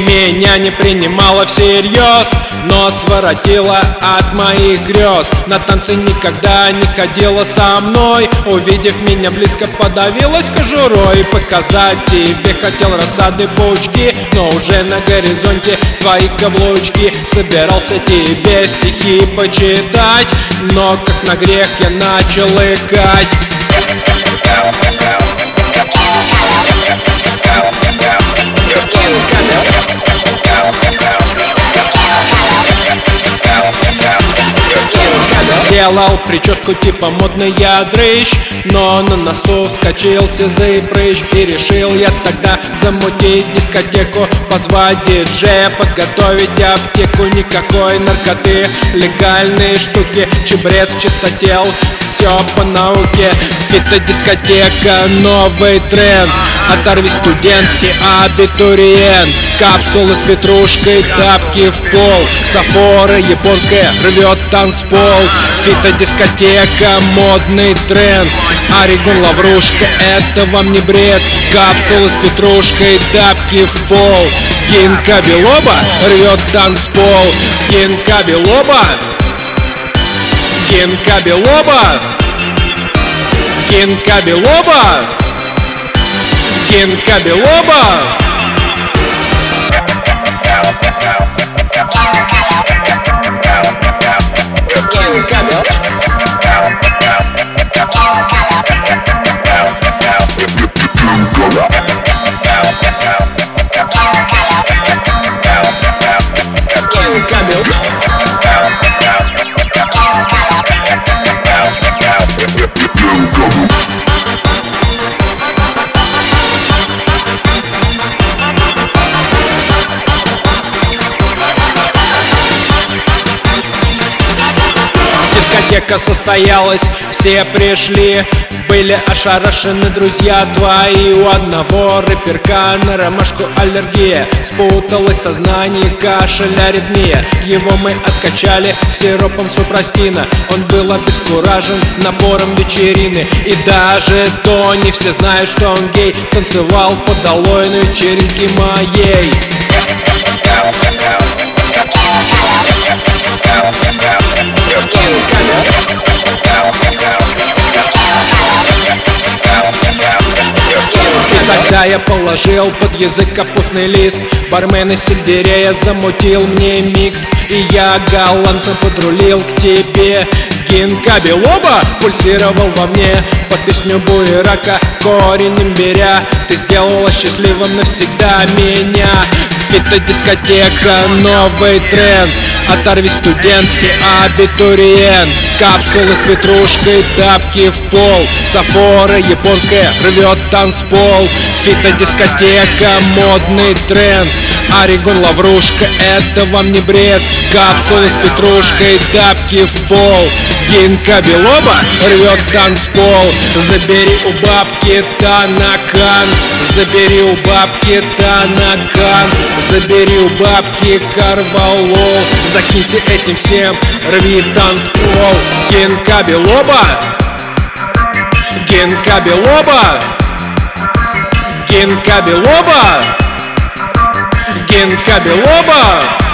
Меня не принимала всерьез но своротила от моих грез. На танцы никогда не ходила со мной. Увидев меня близко подавилась кожурой. Показать тебе хотел рассады паучки Но уже на горизонте твои каблучки. Собирался тебе стихи почитать Но как на грех я начал икать Сделал прическу типа модный я дрыщ Но на носу вскочил сизый прыщ. И решил я тогда замутить дискотеку Позвать диджея, подготовить аптеку. Никакой наркоты, легальные штуки Чебрец чистотел, все по науке. Фитодискотека, новый тренд Оторви студент и абитуриент. Капсулы с петрушкой, тапки в пол. Сафора японская рвет танцпол. Фитодискотека, модный тренд. Орегон лаврушка, это вам не бред. Капсулы с петрушкой, тапки в пол. Гинка Белоба рвет танцпол. Гинка Белоба. Гинка Белоба. Гинка Белоба Гинка Белоба Дискотека состоялась, все пришли Были ошарашены друзья твои У одного рэперка на ромашку аллергия. Спуталось сознание, кашель, аритмия Его мы откачали сиропом супростина Он был обескуражен напором вечерины. И даже то не все знают, что он гей. Танцевал под долой на вечеринке моей Тогда я положил под язык капустный лист. Бармен из сельдерея замутил мне микс. И я галантно подрулил к тебе Гинка Белоба пульсировал во мне Под песню буерака. Корень имбиря Ты сделала счастливым навсегда меня. Это дискотека, новый тренд. Оторви студент и абитуриент. Капсулы с петрушкой, тапки в пол. Сафора японская рвет танцпол. Фитодискотека, модный тренд. Орегон лаврушка, это вам не бред. Капсулы с петрушкой, тапки в пол Гинка Белоба рвет танцпол. Забери у бабки танакан Забери у бабки танакан Забери у бабки карвалол. Закинься этим всем, рви танцпол. Гинка Белоба Гинка Белоба Гинка Белоба Гинка Белоба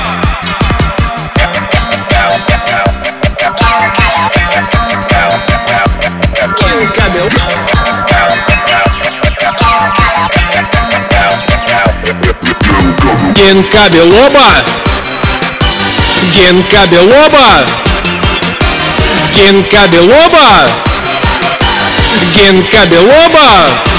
Генка Белоба. Генка Белоба. Генка Белоба. Генка Белоба